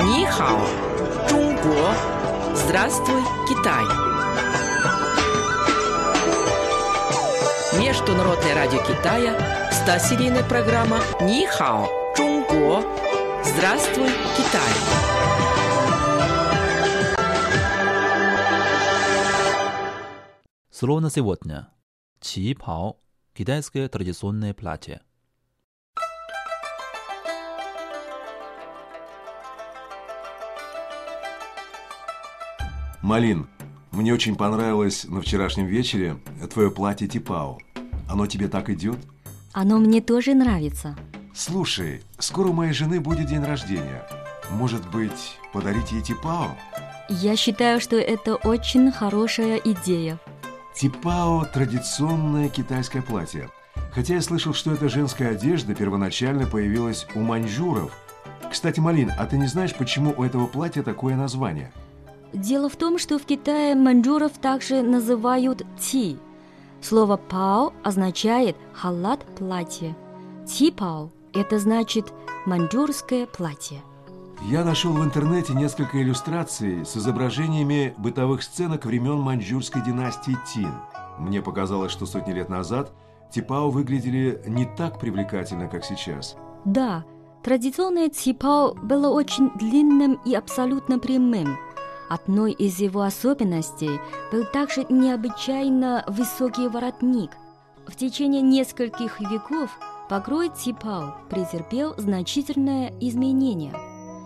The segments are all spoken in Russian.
Нихао, Чунго. Здравствуй, Китай. Международное радио Китая, 100-серийная программа Нихао, Чунго. Здравствуй, Китай. Слово на сегодня. Чипао. Китайское традиционное платье. Малин, мне очень понравилось на вчерашнем вечере твое платье Типао. Оно тебе так идет? Оно мне тоже нравится. Слушай, скоро у моей жены будет день рождения. Может быть, подарить ей Типао? Я считаю, что это очень хорошая идея. Типао – традиционное китайское платье. Хотя я слышал, что эта женская одежда первоначально появилась у маньчжуров. Кстати, Малин, а ты не знаешь, почему у этого платья такое название? Дело в том, что в Китае маньчжуров также называют ти. Слово пао означает халат платье. Ти пао – это значит маньчжурское платье. Я нашел в интернете несколько иллюстраций с изображениями бытовых сценок времен маньчжурской династии Тин. Мне показалось, что сотни лет назад Типао выглядели не так привлекательно, как сейчас. Да, традиционное ципао было очень длинным и абсолютно прямым. Одной из его особенностей был также необычайно высокий воротник. В течение нескольких веков покрой ципао претерпел значительное изменение.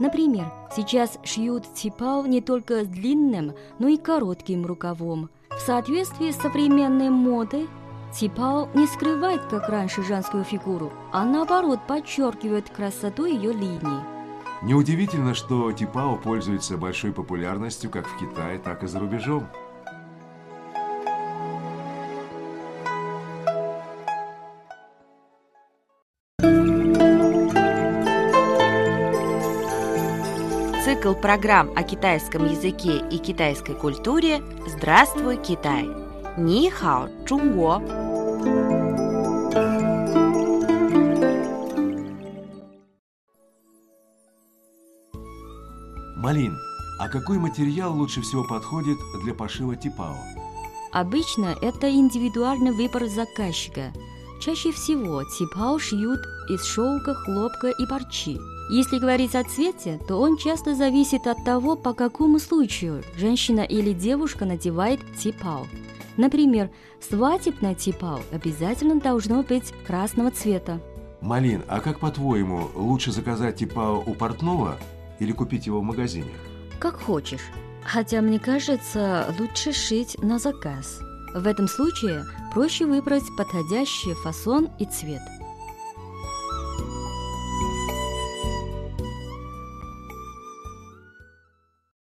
Например, сейчас шьют ципао не только с длинным, но и коротким рукавом. В соответствии с современной модой Ципао не скрывает, как раньше, женскую фигуру, а наоборот подчеркивает красоту ее линий. Неудивительно, что Типао пользуется большой популярностью как в Китае, так и за рубежом. Цикл программ о китайском языке и китайской культуре «Здравствуй, Китай!» Ни хао, Чунго! Малин, а какой материал лучше всего подходит для пошива Типао? Обычно это индивидуальный выбор заказчика. Чаще всего ципао шьют из шелка, хлопка и парчи. Если говорить о цвете, то он часто зависит от того, по какому случаю женщина или девушка надевает ципао. Например, свадебное ципао обязательно должно быть красного цвета. Малин, а как по-твоему, лучше заказать Типао у портного или купить его в магазине? Как хочешь. Хотя, мне кажется, лучше шить на заказ. В этом случае проще выбрать подходящий фасон и цвет –